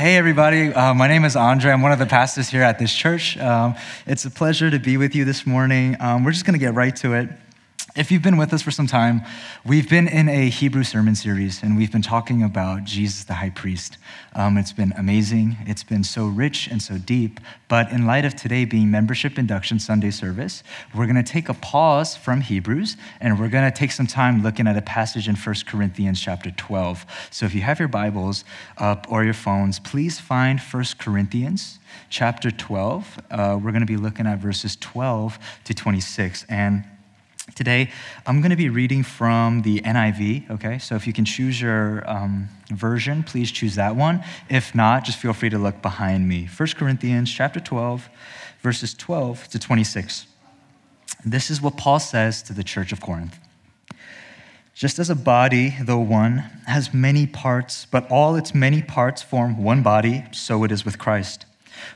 Hey, everybody. Uh, my name is Andre. I'm one of the pastors here at this church. Um, it's a pleasure to be with you this morning. Um, we're just going to get right to it. If you've been with us for some time, we've been in a Hebrew sermon series and we've been talking about Jesus the high priest. Um, it's been amazing. It's been so rich and so deep. But in light of today being membership induction Sunday service, we're going to take a pause from Hebrews and we're going to take some time looking at a passage in 1 Corinthians chapter 12. So if you have your Bibles up or your phones, please find 1 Corinthians chapter 12. Uh, we're going to be looking at verses 12 to 26. And Today, I'm going to be reading from the NIV, okay? So if you can choose your um, version, please choose that one. If not, just feel free to look behind me. 1 Corinthians chapter 12, verses 12 to 26. This is what Paul says to the church of Corinth. Just as a body, though one, has many parts, but all its many parts form one body, so it is with Christ.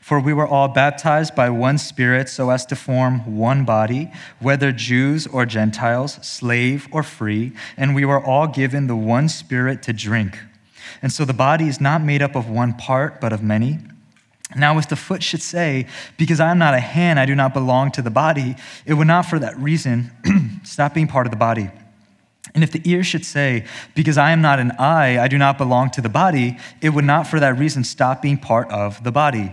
For we were all baptized by one Spirit so as to form one body, whether Jews or Gentiles, slave or free, and we were all given the one Spirit to drink. And so the body is not made up of one part, but of many. Now, if the foot should say, Because I am not a hand, I do not belong to the body, it would not for that reason stop being part of the body. And if the ear should say, Because I am not an eye, I do not belong to the body, it would not for that reason stop being part of the body.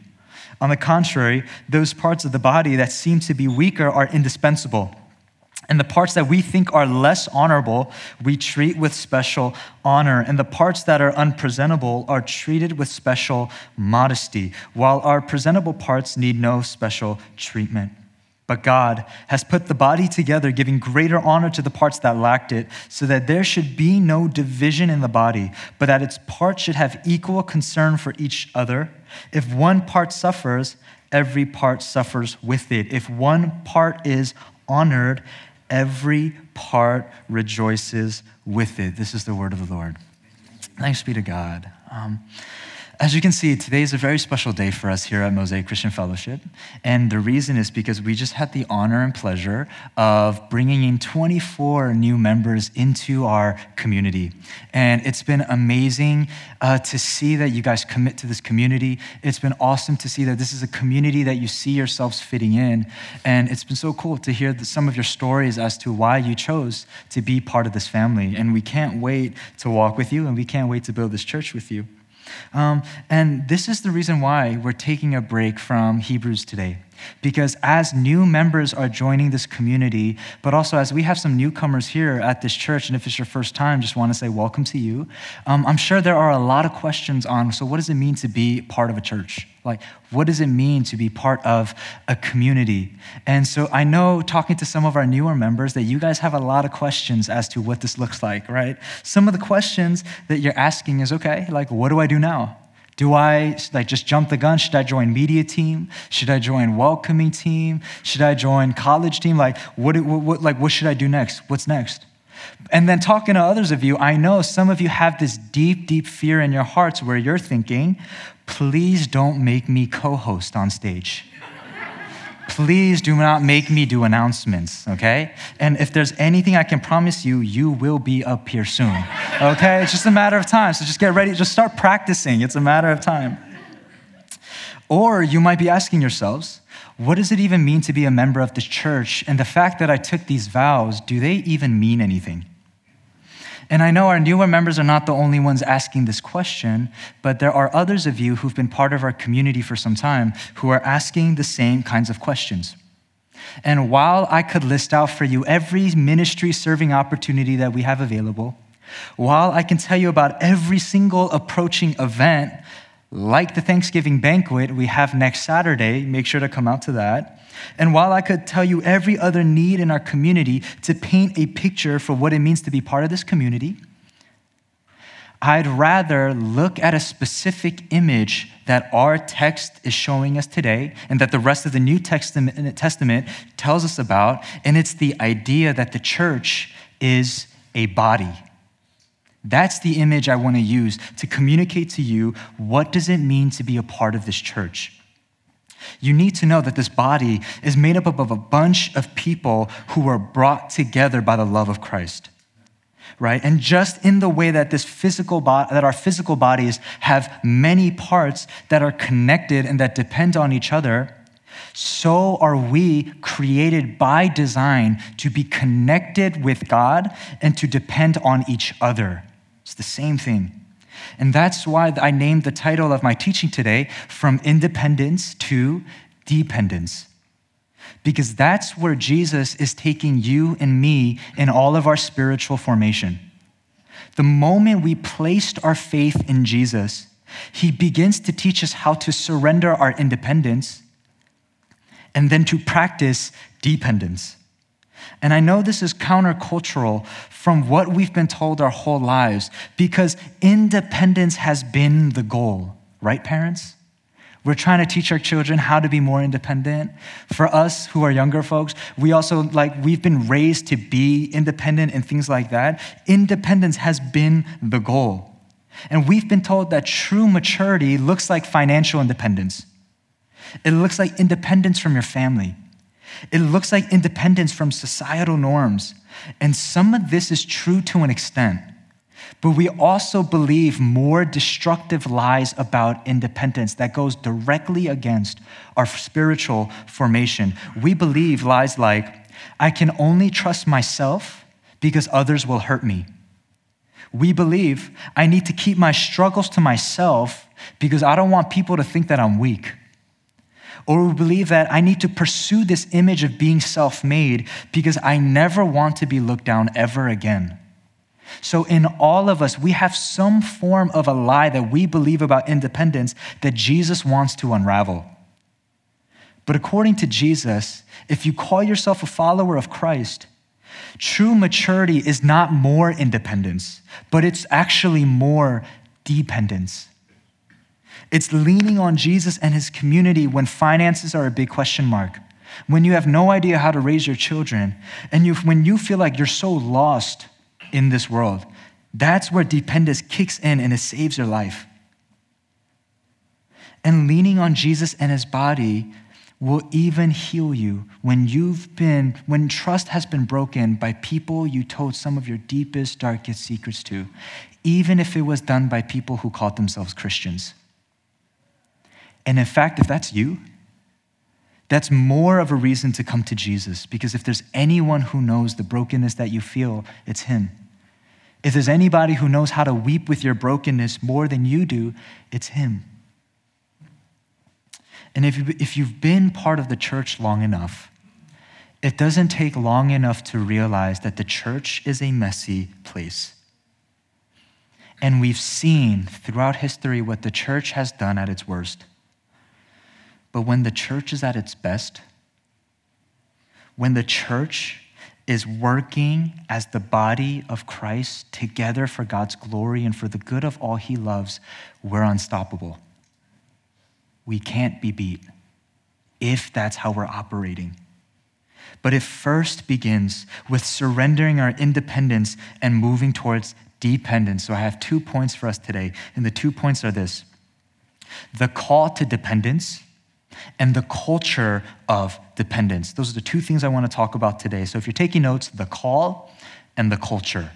On the contrary, those parts of the body that seem to be weaker are indispensable. And the parts that we think are less honorable, we treat with special honor. And the parts that are unpresentable are treated with special modesty, while our presentable parts need no special treatment. But God has put the body together, giving greater honor to the parts that lacked it, so that there should be no division in the body, but that its parts should have equal concern for each other. If one part suffers, every part suffers with it. If one part is honored, every part rejoices with it. This is the word of the Lord. Thanks be to God. Um, as you can see, today is a very special day for us here at Mosaic Christian Fellowship. And the reason is because we just had the honor and pleasure of bringing in 24 new members into our community. And it's been amazing uh, to see that you guys commit to this community. It's been awesome to see that this is a community that you see yourselves fitting in. And it's been so cool to hear some of your stories as to why you chose to be part of this family. And we can't wait to walk with you, and we can't wait to build this church with you. Um, and this is the reason why we're taking a break from Hebrews today. Because as new members are joining this community, but also as we have some newcomers here at this church, and if it's your first time, just want to say welcome to you. Um, I'm sure there are a lot of questions on so, what does it mean to be part of a church? Like, what does it mean to be part of a community? And so I know talking to some of our newer members that you guys have a lot of questions as to what this looks like, right? Some of the questions that you're asking is okay, like, what do I do now? Do I like just jump the gun? Should I join media team? Should I join welcoming team? Should I join college team? Like what, what, what, like what should I do next? What's next? And then talking to others of you, I know some of you have this deep, deep fear in your hearts where you're thinking, please don't make me co-host on stage please do not make me do announcements, okay? And if there's anything I can promise you, you will be up here soon, okay? It's just a matter of time. So just get ready, just start practicing. It's a matter of time. Or you might be asking yourselves, what does it even mean to be a member of this church? And the fact that I took these vows, do they even mean anything? And I know our newer members are not the only ones asking this question, but there are others of you who've been part of our community for some time who are asking the same kinds of questions. And while I could list out for you every ministry serving opportunity that we have available, while I can tell you about every single approaching event, like the Thanksgiving banquet we have next Saturday, make sure to come out to that and while I could tell you every other need in our community to paint a picture for what it means to be part of this community, I'd rather look at a specific image that our text is showing us today and that the rest of the New Testament tells us about, and it's the idea that the church is a body. That's the image I want to use to communicate to you what does it mean to be a part of this church. You need to know that this body is made up of a bunch of people who are brought together by the love of Christ. Right? And just in the way that this physical bo- that our physical bodies have many parts that are connected and that depend on each other, so are we created by design to be connected with God and to depend on each other. It's the same thing. And that's why I named the title of my teaching today From Independence to Dependence. Because that's where Jesus is taking you and me in all of our spiritual formation. The moment we placed our faith in Jesus, he begins to teach us how to surrender our independence and then to practice dependence. And I know this is countercultural from what we've been told our whole lives because independence has been the goal, right, parents? We're trying to teach our children how to be more independent. For us who are younger folks, we also like we've been raised to be independent and things like that. Independence has been the goal. And we've been told that true maturity looks like financial independence. It looks like independence from your family. It looks like independence from societal norms. And some of this is true to an extent. But we also believe more destructive lies about independence that goes directly against our spiritual formation. We believe lies like, I can only trust myself because others will hurt me. We believe I need to keep my struggles to myself because I don't want people to think that I'm weak. Or we believe that I need to pursue this image of being self made because I never want to be looked down ever again. So, in all of us, we have some form of a lie that we believe about independence that Jesus wants to unravel. But according to Jesus, if you call yourself a follower of Christ, true maturity is not more independence, but it's actually more dependence. It's leaning on Jesus and his community when finances are a big question mark, when you have no idea how to raise your children, and you, when you feel like you're so lost in this world. That's where dependence kicks in and it saves your life. And leaning on Jesus and his body will even heal you when you've been when trust has been broken by people you told some of your deepest darkest secrets to even if it was done by people who called themselves Christians and in fact, if that's you, that's more of a reason to come to Jesus because if there's anyone who knows the brokenness that you feel, it's Him. If there's anybody who knows how to weep with your brokenness more than you do, it's Him. And if, if you've been part of the church long enough, it doesn't take long enough to realize that the church is a messy place. And we've seen throughout history what the church has done at its worst. But when the church is at its best, when the church is working as the body of Christ together for God's glory and for the good of all he loves, we're unstoppable. We can't be beat if that's how we're operating. But it first begins with surrendering our independence and moving towards dependence. So I have two points for us today, and the two points are this the call to dependence and the culture of dependence. Those are the two things I want to talk about today. So if you're taking notes, the call and the culture.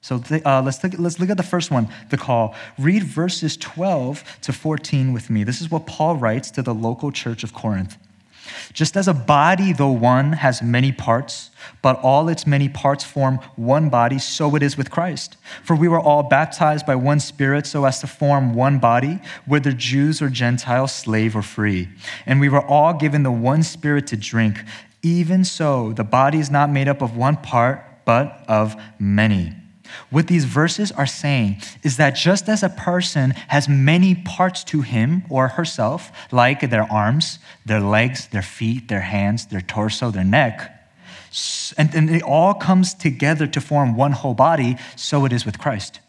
So uh, let's, look, let's look at the first one, the call. Read verses 12 to 14 with me. This is what Paul writes to the local church of Corinth. Just as a body, though one, has many parts, but all its many parts form one body, so it is with Christ. For we were all baptized by one Spirit so as to form one body, whether Jews or Gentiles, slave or free. And we were all given the one Spirit to drink. Even so, the body is not made up of one part, but of many. What these verses are saying is that just as a person has many parts to him or herself, like their arms, their legs, their feet, their hands, their torso, their neck, and, and it all comes together to form one whole body, so it is with Christ.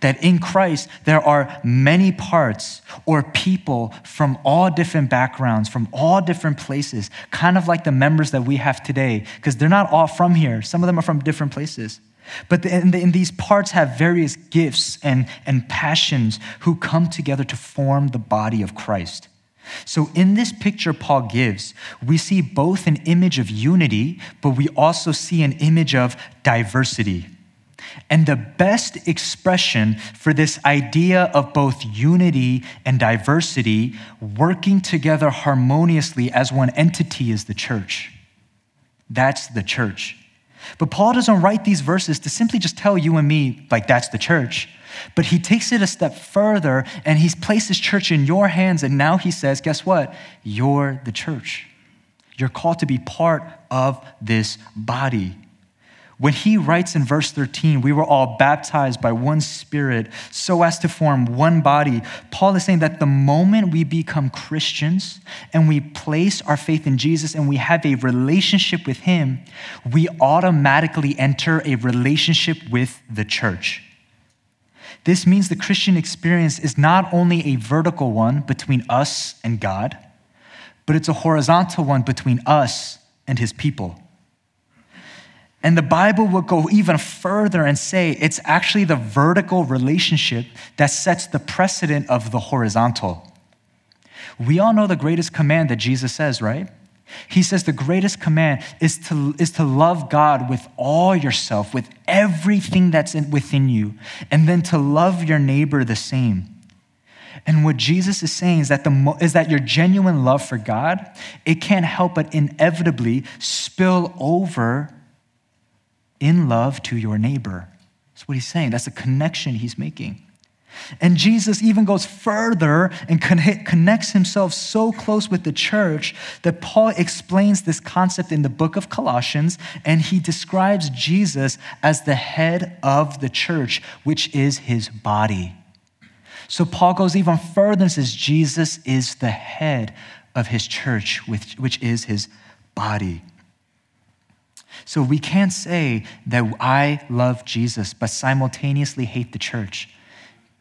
that in Christ there are many parts or people from all different backgrounds, from all different places, kind of like the members that we have today, because they're not all from here. Some of them are from different places. But the, the, these parts have various gifts and, and passions who come together to form the body of Christ. So, in this picture Paul gives, we see both an image of unity, but we also see an image of diversity. And the best expression for this idea of both unity and diversity working together harmoniously as one entity is the church. That's the church. But Paul doesn't write these verses to simply just tell you and me, like, that's the church. But he takes it a step further and he's placed his church in your hands. And now he says, guess what? You're the church. You're called to be part of this body. When he writes in verse 13, we were all baptized by one spirit so as to form one body, Paul is saying that the moment we become Christians and we place our faith in Jesus and we have a relationship with him, we automatically enter a relationship with the church. This means the Christian experience is not only a vertical one between us and God, but it's a horizontal one between us and his people. And the Bible will go even further and say it's actually the vertical relationship that sets the precedent of the horizontal. We all know the greatest command that Jesus says, right? He says the greatest command is to, is to love God with all yourself, with everything that's in, within you, and then to love your neighbor the same. And what Jesus is saying is that, the, is that your genuine love for God, it can't help but inevitably spill over in love to your neighbor. That's what he's saying. That's the connection he's making. And Jesus even goes further and connects himself so close with the church that Paul explains this concept in the book of Colossians, and he describes Jesus as the head of the church, which is his body. So Paul goes even further and says, Jesus is the head of his church, which is his body. So we can't say that I love Jesus, but simultaneously hate the church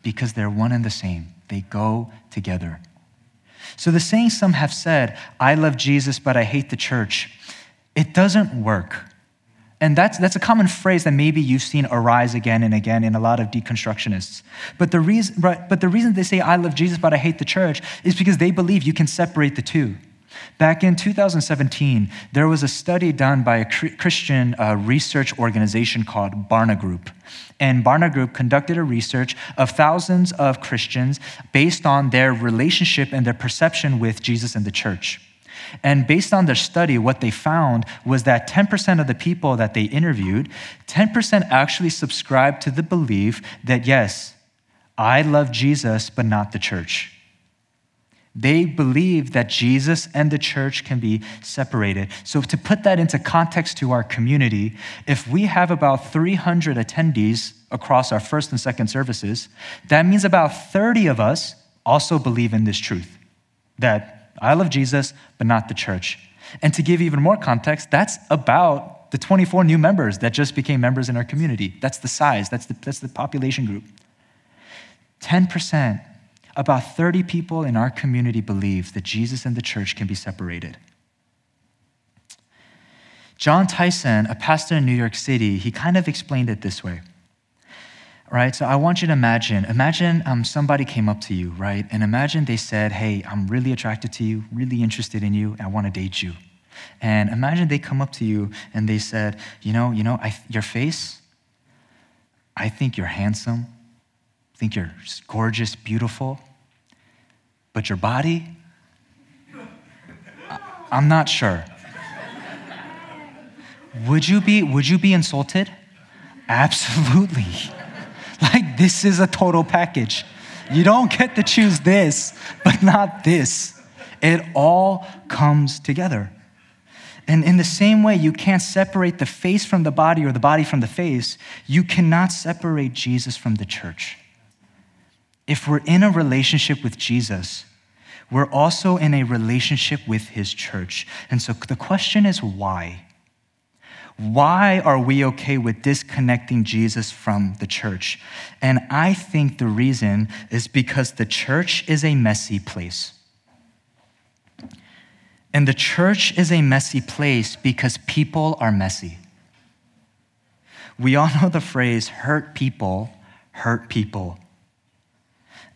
because they're one and the same. They go together. So the saying some have said, I love Jesus, but I hate the church, it doesn't work. And that's, that's a common phrase that maybe you've seen arise again and again in a lot of deconstructionists. But the, reason, but the reason they say, I love Jesus, but I hate the church, is because they believe you can separate the two. Back in 2017, there was a study done by a Christian uh, research organization called Barna Group. And Barna Group conducted a research of thousands of Christians based on their relationship and their perception with Jesus and the church. And based on their study, what they found was that 10% of the people that they interviewed, 10% actually subscribed to the belief that, yes, I love Jesus, but not the church. They believe that Jesus and the church can be separated. So, to put that into context to our community, if we have about 300 attendees across our first and second services, that means about 30 of us also believe in this truth that I love Jesus, but not the church. And to give even more context, that's about the 24 new members that just became members in our community. That's the size, that's the, that's the population group. 10% about 30 people in our community believe that Jesus and the church can be separated. Jon Tyson, a pastor in New York City, he kind of explained it this way. Right? So I want you to imagine, imagine um, somebody came up to you, right? And imagine they said, Hey, I'm really attracted to you, really interested in you, I want to date you. And imagine they come up to you and they said, You know, you know, I, your face, I think you're handsome think you're gorgeous, beautiful, but your body, I'm not sure. Would you be, would you be insulted? Absolutely. Like, this is a total package. You don't get to choose this, but not this. It all comes together. And in the same way, you can't separate the face from the body or the body from the face, you cannot separate Jesus from the church if we're in a relationship with Jesus, we're also in a relationship with his church. And so the question is why? Why are we okay with disconnecting Jesus from the church? And I think the reason is because the church is a messy place. And the church is a messy place because people are messy. We all know the phrase hurt people hurt people.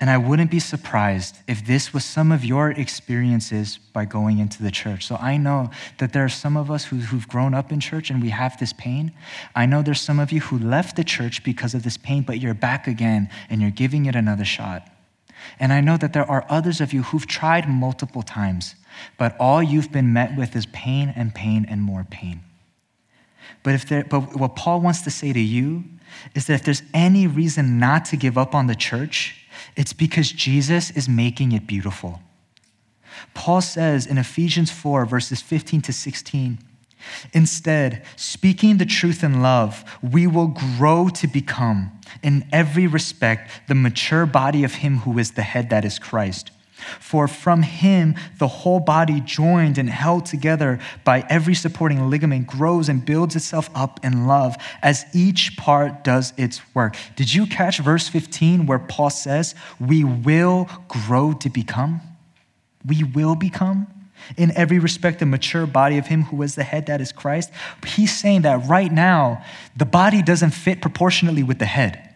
And I wouldn't be surprised if this was some of your experiences by going into the church. So I know that there are some of us who, have grown up in church and we have this pain. I know there's some of you who left the church because of this pain, but you're back again and you're giving it another shot. And I know that there are others of you who've tried multiple times, but all you've been met with is pain and pain and more pain. But, if there, but what Paul wants to say to you is that if there's any reason not to give up on the church, it's because Jesus is making it beautiful. Paul says in Ephesians 4, verses 15 to 16, Instead, speaking the truth in love, we will grow to become, in every respect, the mature body of Him who is the head, that is Christ. For from him, the whole body, joined and held together by every supporting ligament, grows and builds itself up in love as each part does its work. Did you catch verse 15 where Paul says, We will grow to become? We will become? In every respect, a mature body of him who is the head, that is Christ. He's saying that right now, the body doesn't fit proportionately with the head,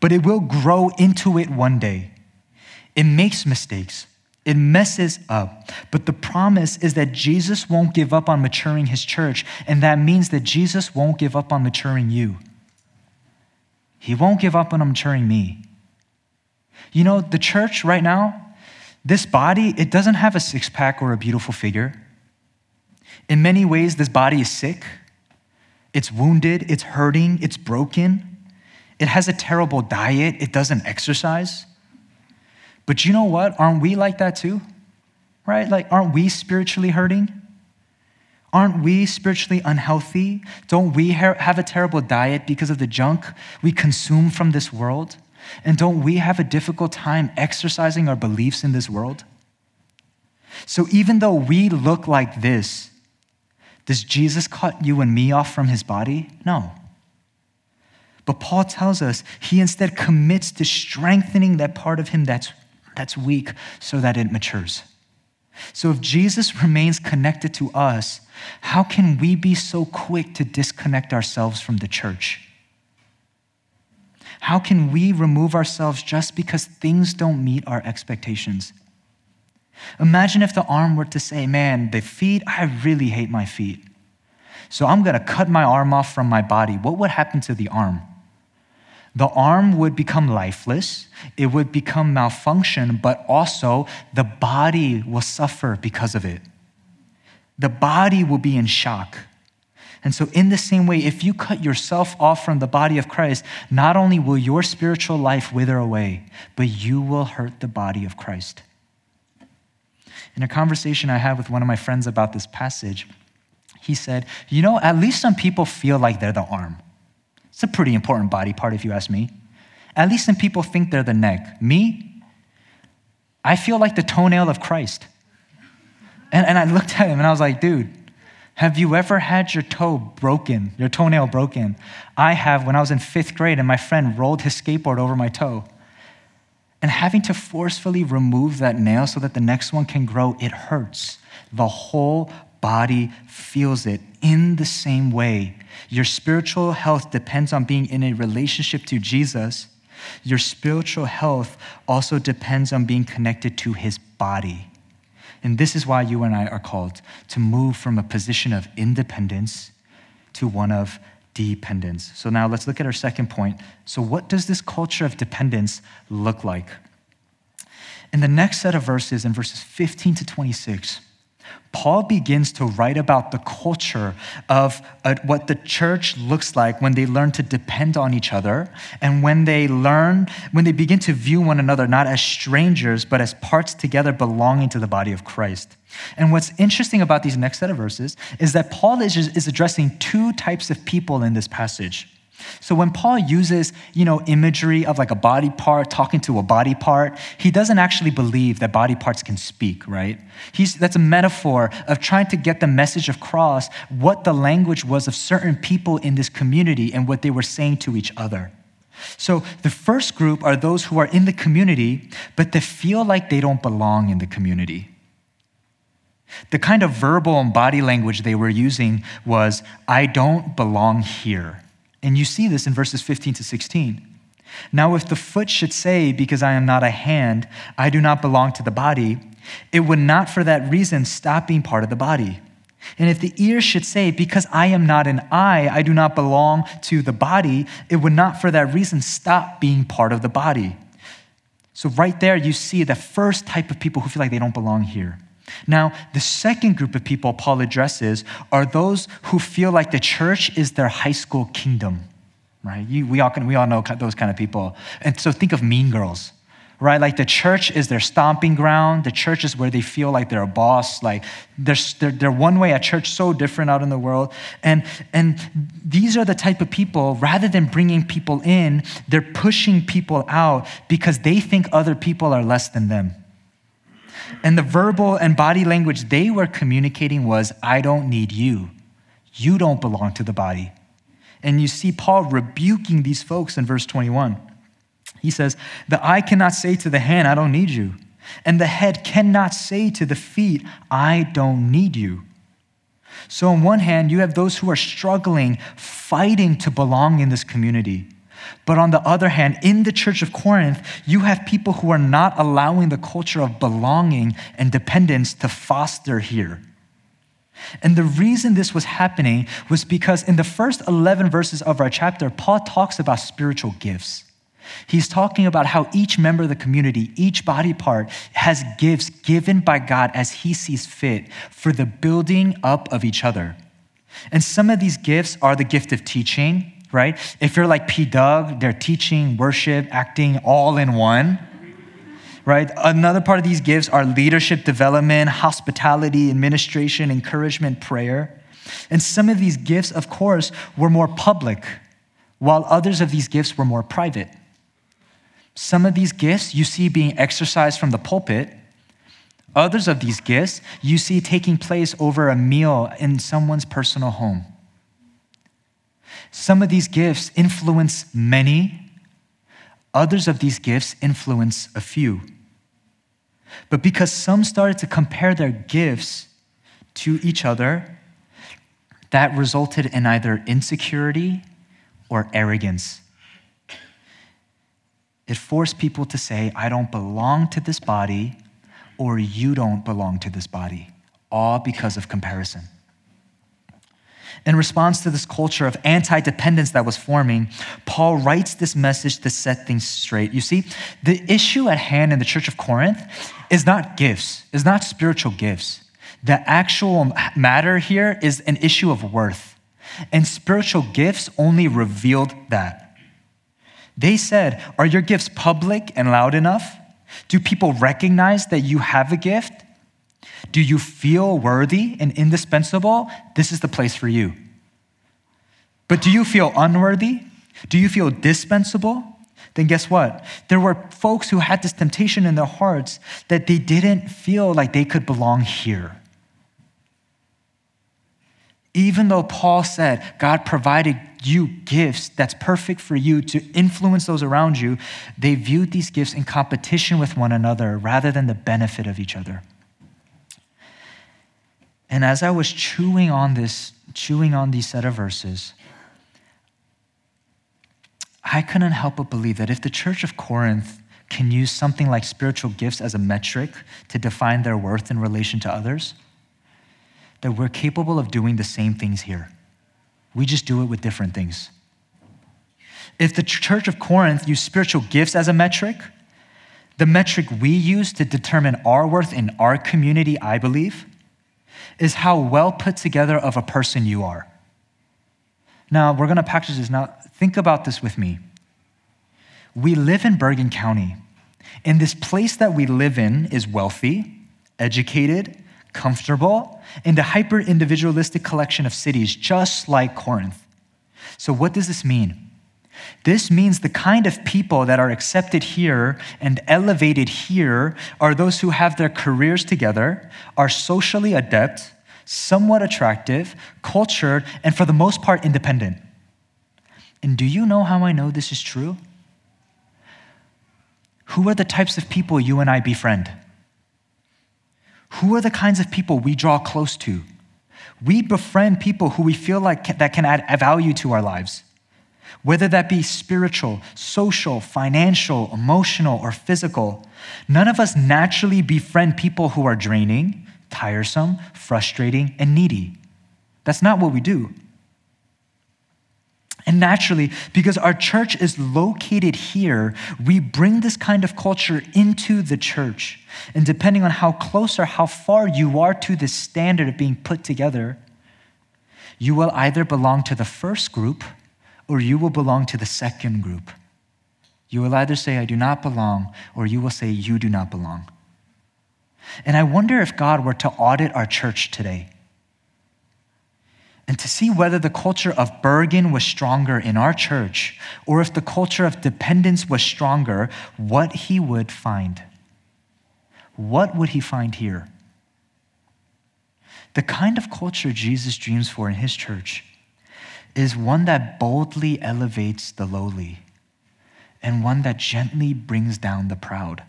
but it will grow into it one day. It makes mistakes, it messes up. But the promise is that Jesus won't give up on maturing his church, and that means that Jesus won't give up on maturing you. He won't give up on maturing me. You know, the church right now, this body, it doesn't have a six pack or a beautiful figure. In many ways, this body is sick, it's wounded, it's hurting, it's broken. It has a terrible diet, it doesn't exercise. But you know what? Aren't we like that too? Right? Like, aren't we spiritually hurting? Aren't we spiritually unhealthy? Don't we have a terrible diet because of the junk we consume from this world? And don't we have a difficult time exercising our beliefs in this world? So even though we look like this, does Jesus cut you and me off from his body? No. But Paul tells us he instead commits to strengthening that part of him that's that's weak so that it matures. So if Jesus remains connected to us, how can we be so quick to disconnect ourselves from the church? How can we remove ourselves just because things don't meet our expectations? Imagine if the arm were to say, Man, the feet, I really hate my feet. So I'm going to cut my arm off from my body. What would happen to the arm? The arm would become lifeless, it would become malfunction, but also the body will suffer because of it. The body will be in shock. And so, in the same way, if you cut yourself off from the body of Christ, not only will your spiritual life wither away, but you will hurt the body of Christ. In a conversation I had with one of my friends about this passage, he said, You know, at least some people feel like they're the arm. It's a pretty important body part, if you ask me. At least some people think they're the neck. Me, I feel like the toenail of Christ. And, and I looked at him and I was like, dude, have you ever had your toe broken, your toenail broken? I have when I was in fifth grade and my friend rolled his skateboard over my toe. And having to forcefully remove that nail so that the next one can grow, it hurts. The whole body feels it in the same way. Your spiritual health depends on being in a relationship to Jesus. Your spiritual health also depends on being connected to his body. And this is why you and I are called to move from a position of independence to one of dependence. So now let's look at our second point. So, what does this culture of dependence look like? In the next set of verses, in verses 15 to 26, Paul begins to write about the culture of uh, what the church looks like when they learn to depend on each other and when they learn, when they begin to view one another not as strangers, but as parts together belonging to the body of Christ. And what's interesting about these next set of verses is that Paul is, is addressing two types of people in this passage. So when Paul uses, you know, imagery of like a body part talking to a body part, he doesn't actually believe that body parts can speak, right? He's, that's a metaphor of trying to get the message across what the language was of certain people in this community and what they were saying to each other. So the first group are those who are in the community, but they feel like they don't belong in the community. The kind of verbal and body language they were using was, I don't belong here. And you see this in verses 15 to 16. Now, if the foot should say, Because I am not a hand, I do not belong to the body, it would not for that reason stop being part of the body. And if the ear should say, Because I am not an eye, I do not belong to the body, it would not for that reason stop being part of the body. So, right there, you see the first type of people who feel like they don't belong here. Now, the second group of people Paul addresses are those who feel like the church is their high school kingdom, right? You, we, all can, we all know those kind of people. And so think of mean girls, right? Like the church is their stomping ground. The church is where they feel like they're a boss. Like they're, they're, they're one way, a church so different out in the world. And, and these are the type of people, rather than bringing people in, they're pushing people out because they think other people are less than them. And the verbal and body language they were communicating was, I don't need you. You don't belong to the body. And you see Paul rebuking these folks in verse 21. He says, The eye cannot say to the hand, I don't need you. And the head cannot say to the feet, I don't need you. So, on one hand, you have those who are struggling, fighting to belong in this community. But on the other hand, in the church of Corinth, you have people who are not allowing the culture of belonging and dependence to foster here. And the reason this was happening was because in the first 11 verses of our chapter, Paul talks about spiritual gifts. He's talking about how each member of the community, each body part, has gifts given by God as he sees fit for the building up of each other. And some of these gifts are the gift of teaching, right? If you're like P. Doug, they're teaching, worship, acting all in one, right? Another part of these gifts are leadership development, hospitality, administration, encouragement, prayer. And some of these gifts, of course, were more public, while others of these gifts were more private. Some of these gifts you see being exercised from the pulpit. Others of these gifts you see taking place over a meal in someone's personal home. Some of these gifts influence many, others of these gifts influence a few. But because some started to compare their gifts to each other, that resulted in either insecurity or arrogance. It forced people to say, I don't belong to this body, or you don't belong to this body, all because of comparison. In response to this culture of anti dependence that was forming, Paul writes this message to set things straight. You see, the issue at hand in the church of Corinth is not gifts, is not spiritual gifts. The actual matter here is an issue of worth. And spiritual gifts only revealed that. They said, Are your gifts public and loud enough? Do people recognize that you have a gift? Do you feel worthy and indispensable? This is the place for you. But do you feel unworthy? Do you feel dispensable? Then guess what? There were folks who had this temptation in their hearts that they didn't feel like they could belong here. Even though Paul said God provided you gifts that's perfect for you to influence those around you, they viewed these gifts in competition with one another rather than the benefit of each other. And as I was chewing on this, chewing on these set of verses, I couldn't help but believe that if the church of Corinth can use something like spiritual gifts as a metric to define their worth in relation to others, that we're capable of doing the same things here. We just do it with different things. If the church of Corinth used spiritual gifts as a metric, the metric we use to determine our worth in our community, I believe, is how well put together of a person you are. Now, we're going to package this. Now, think about this with me. We live in Bergen County, and this place that we live in is wealthy, educated, comfortable, and a hyper individualistic collection of cities, just like Corinth. So, what does this mean? This means the kind of people that are accepted here and elevated here are those who have their careers together, are socially adept, somewhat attractive, cultured, and for the most part, independent. And do you know how I know this is true? Who are the types of people you and I befriend? Who are the kinds of people we draw close to? We befriend people who we feel like that can add value to our lives whether that be spiritual, social, financial, emotional, or physical. None of us naturally befriend people who are draining, tiresome, frustrating, and needy. That's not what we do. And naturally, because our church is located here, we bring this kind of culture into the church. And depending on how close or how far you are to this standard of being put together, you will either belong to the first group or you will belong to the second group. You will either say, I do not belong, or you will say, You do not belong. And I wonder if God were to audit our church today and to see whether the culture of Bergen was stronger in our church or if the culture of dependence was stronger, what he would find. What would he find here? The kind of culture Jesus dreams for in his church is one that boldly elevates the lowly and one that gently brings down the proud.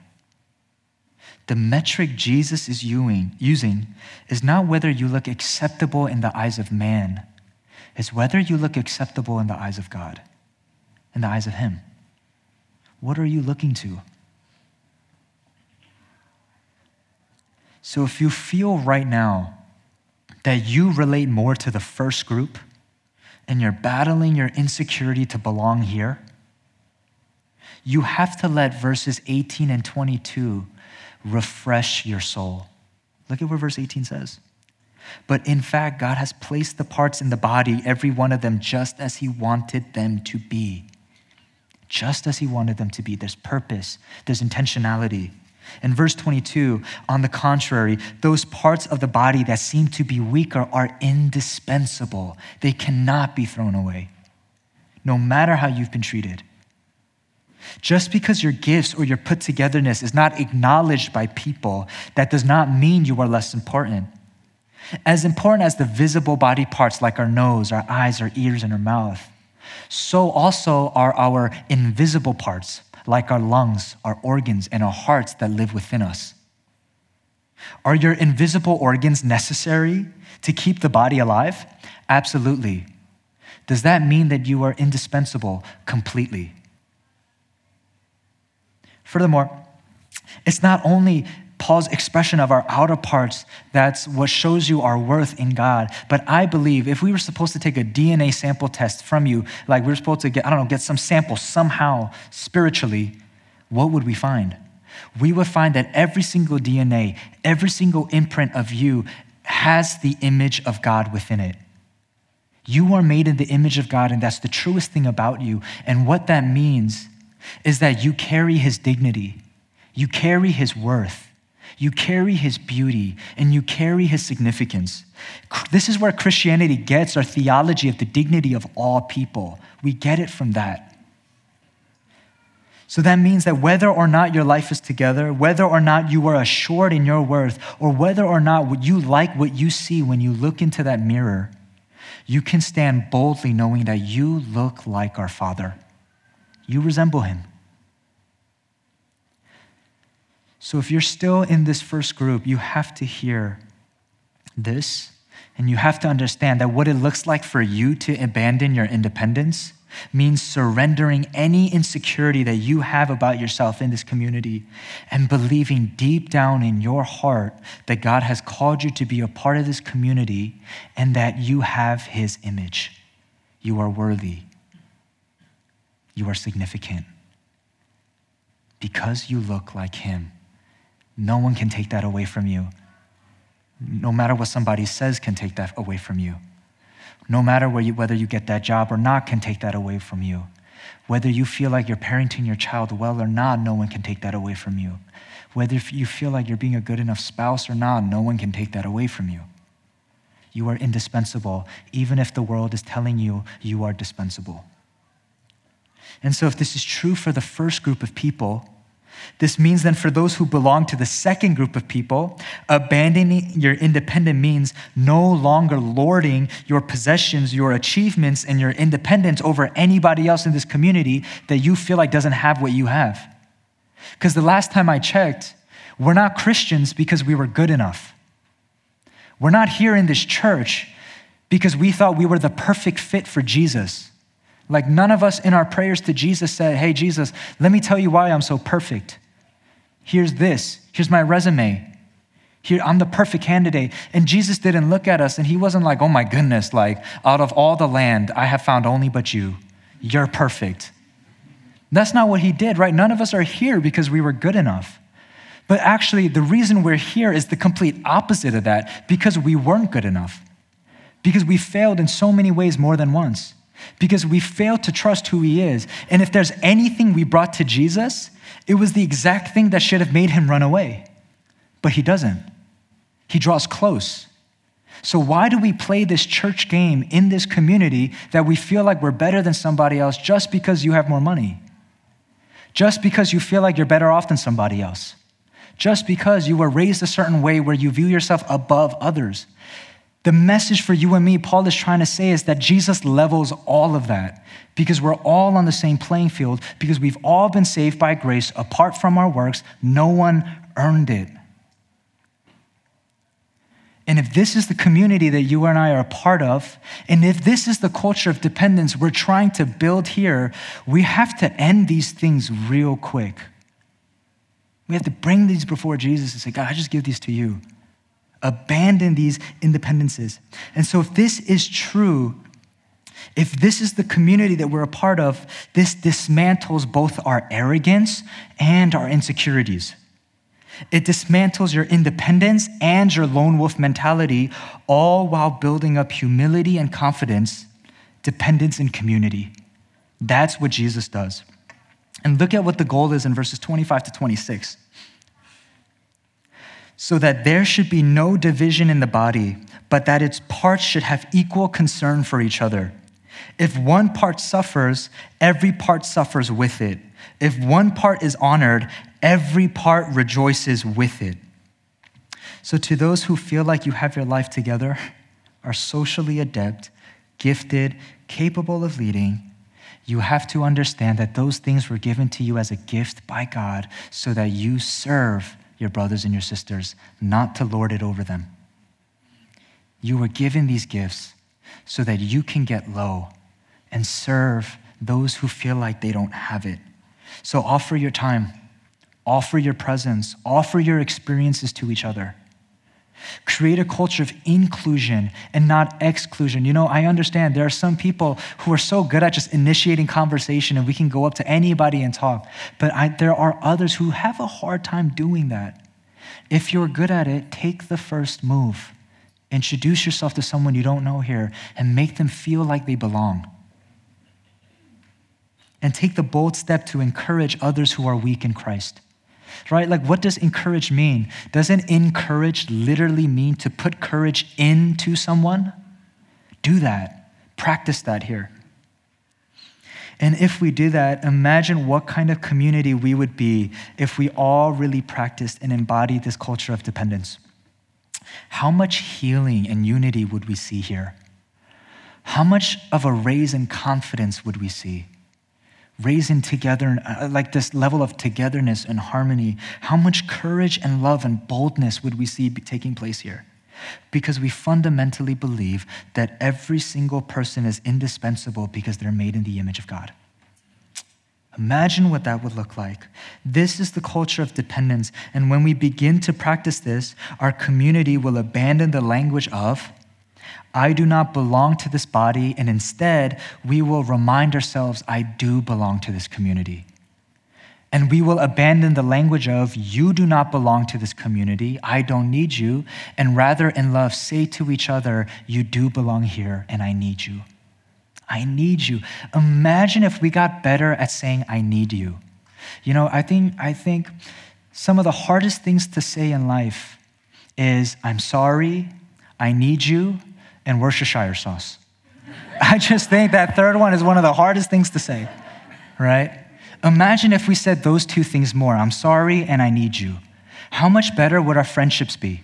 The metric Jesus is using is not whether you look acceptable in the eyes of man, it's whether you look acceptable in the eyes of God, in the eyes of Him. What are you looking to? So if you feel right now that you relate more to the first group, and you're battling your insecurity to belong here, you have to let verses 18 and 22 refresh your soul. Look at what verse 18 says. But in fact, God has placed the parts in the body, every one of them, just as He wanted them to be. Just as He wanted them to be. There's purpose, there's intentionality. In verse 22, on the contrary, those parts of the body that seem to be weaker are indispensable. They cannot be thrown away, no matter how you've been treated. Just because your gifts or your put togetherness is not acknowledged by people, that does not mean you are less important. As important as the visible body parts like our nose, our eyes, our ears, and our mouth, so also are our invisible parts like our lungs, our organs, and our hearts that live within us? Are your invisible organs necessary to keep the body alive? Absolutely. Does that mean that you are indispensable completely? Furthermore, it's not only Paul's expression of our outer parts, that's what shows you our worth in God. But I believe if we were supposed to take a DNA sample test from you, like we are supposed to get, I don't know, get some sample somehow spiritually, what would we find? We would find that every single DNA, every single imprint of you has the image of God within it. You are made in the image of God, and that's the truest thing about you. And what that means is that you carry his dignity, you carry his worth. You carry his beauty and you carry his significance. This is where Christianity gets our theology of the dignity of all people. We get it from that. So that means that whether or not your life is together, whether or not you are assured in your worth, or whether or not you like what you see when you look into that mirror, you can stand boldly knowing that you look like our Father. You resemble him. So if you're still in this first group, you have to hear this, and you have to understand that what it looks like for you to abandon your independence means surrendering any insecurity that you have about yourself in this community and believing deep down in your heart that God has called you to be a part of this community and that you have His image. You are worthy. You are significant because you look like Him. No one can take that away from you. No matter what somebody says can take that away from you. No matter you, whether you get that job or not can take that away from you. Whether you feel like you're parenting your child well or not, no one can take that away from you. Whether you feel like you're being a good enough spouse or not, no one can take that away from you. You are indispensable, even if the world is telling you you are dispensable. And so, if this is true for the first group of people, this means then for those who belong to the second group of people, abandoning your independent means no longer lording your possessions, your achievements, and your independence over anybody else in this community that you feel like doesn't have what you have. Because the last time I checked, we're not Christians because we were good enough. We're not here in this church because we thought we were the perfect fit for Jesus. Like none of us in our prayers to Jesus said, Hey, Jesus, let me tell you why I'm so perfect. Here's this. Here's my resume. Here, I'm the perfect candidate. And Jesus didn't look at us and he wasn't like, oh my goodness, like out of all the land, I have found only but you. You're perfect. That's not what he did, right? None of us are here because we were good enough. But actually, the reason we're here is the complete opposite of that because we weren't good enough. Because we failed in so many ways more than once because we failed to trust who he is. And if there's anything we brought to Jesus, it was the exact thing that should have made him run away. But he doesn't, he draws close. So, why do we play this church game in this community that we feel like we're better than somebody else just because you have more money? Just because you feel like you're better off than somebody else? Just because you were raised a certain way where you view yourself above others? The message for you and me, Paul is trying to say, is that Jesus levels all of that because we're all on the same playing field, because we've all been saved by grace apart from our works. No one earned it. And if this is the community that you and I are a part of, and if this is the culture of dependence we're trying to build here, we have to end these things real quick. We have to bring these before Jesus and say, God, I just give these to you abandon these independences. And so, if this is true, if this is the community that we're a part of, this dismantles both our arrogance and our insecurities. It dismantles your independence and your lone wolf mentality, all while building up humility and confidence, dependence and community. That's what Jesus does. And look at what the goal is in verses 25 to 26 so that there should be no division in the body, but that its parts should have equal concern for each other. If one part suffers, every part suffers with it. If one part is honored, every part rejoices with it. So, to those who feel like you have your life together, are socially adept, gifted, capable of leading, you have to understand that those things were given to you as a gift by God so that you serve your brothers and your sisters, not to lord it over them. You were given these gifts so that you can get low and serve those who feel like they don't have it. So offer your time, offer your presence, offer your experiences to each other. Create a culture of inclusion and not exclusion. You know, I understand there are some people who are so good at just initiating conversation and we can go up to anybody and talk, but I, there are others who have a hard time doing that. If you're good at it, take the first move. Introduce yourself to someone you don't know here and make them feel like they belong. And take the bold step to encourage others who are weak in Christ right? Like, what does encourage mean? Doesn't encourage literally mean to put courage into someone? Do that. Practice that here. And if we do that, imagine what kind of community we would be if we all really practiced and embodied this culture of dependence. How much healing and unity would we see here? How much of a raise in confidence would we see? Raising together, uh, like this level of togetherness and harmony, how much courage and love and boldness would we see taking place here? Because we fundamentally believe that every single person is indispensable because they're made in the image of God. Imagine what that would look like. This is the culture of dependence. And when we begin to practice this, our community will abandon the language of I do not belong to this body, and instead, we will remind ourselves, I do belong to this community. And we will abandon the language of, you do not belong to this community, I don't need you, and rather in love say to each other, you do belong here, and I need you. I need you. Imagine if we got better at saying, I need you. You know, I think, I think some of the hardest things to say in life is, I'm sorry, I need you, and Worcestershire sauce. I just think that third one is one of the hardest things to say. right? Imagine if we said those two things more I'm sorry and I need you. How much better would our friendships be?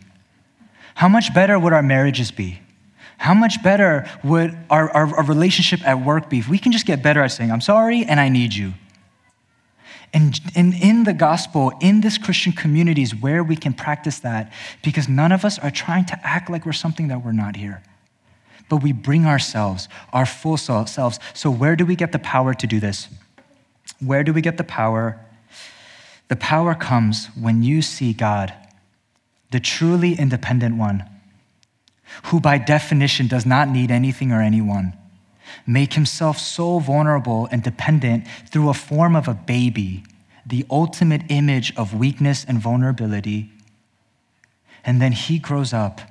How much better would our marriages be? How much better would our, our, our, relationship at work be if we can just get better at saying, I'm sorry and I need you? And, and in the gospel, in this Christian community is where we can practice that because none of us are trying to act like we're something that we're not here. But we bring ourselves, our full selves. So, where do we get the power to do this? Where do we get the power? The power comes when you see God, the truly independent one, who by definition does not need anything or anyone, make himself so vulnerable and dependent through a form of a baby, the ultimate image of weakness and vulnerability. And then he grows up.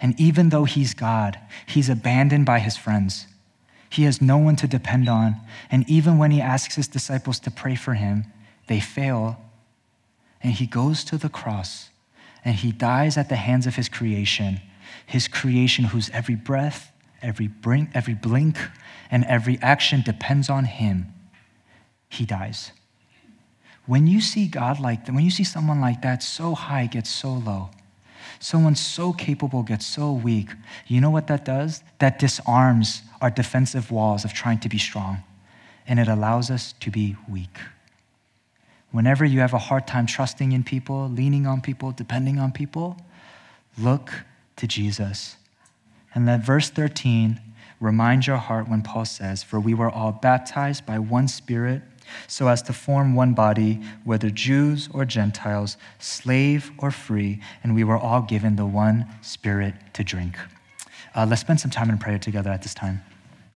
And even though he's God, he's abandoned by his friends. He has no one to depend on. And even when he asks his disciples to pray for him, they fail. And he goes to the cross and he dies at the hands of his creation, his creation whose every breath, every every blink, and every action depends on him. He dies. When you see God like that, when you see someone like that so high gets so low, someone so capable gets so weak, you know what that does? That disarms our defensive walls of trying to be strong, and it allows us to be weak. Whenever you have a hard time trusting in people, leaning on people, depending on people, look to Jesus. And let verse 13 remind your heart when Paul says, For we were all baptized by one Spirit so as to form one body, whether Jews or Gentiles, slave or free, and we were all given the one Spirit to drink. Uh, let's spend some time in prayer together at this time.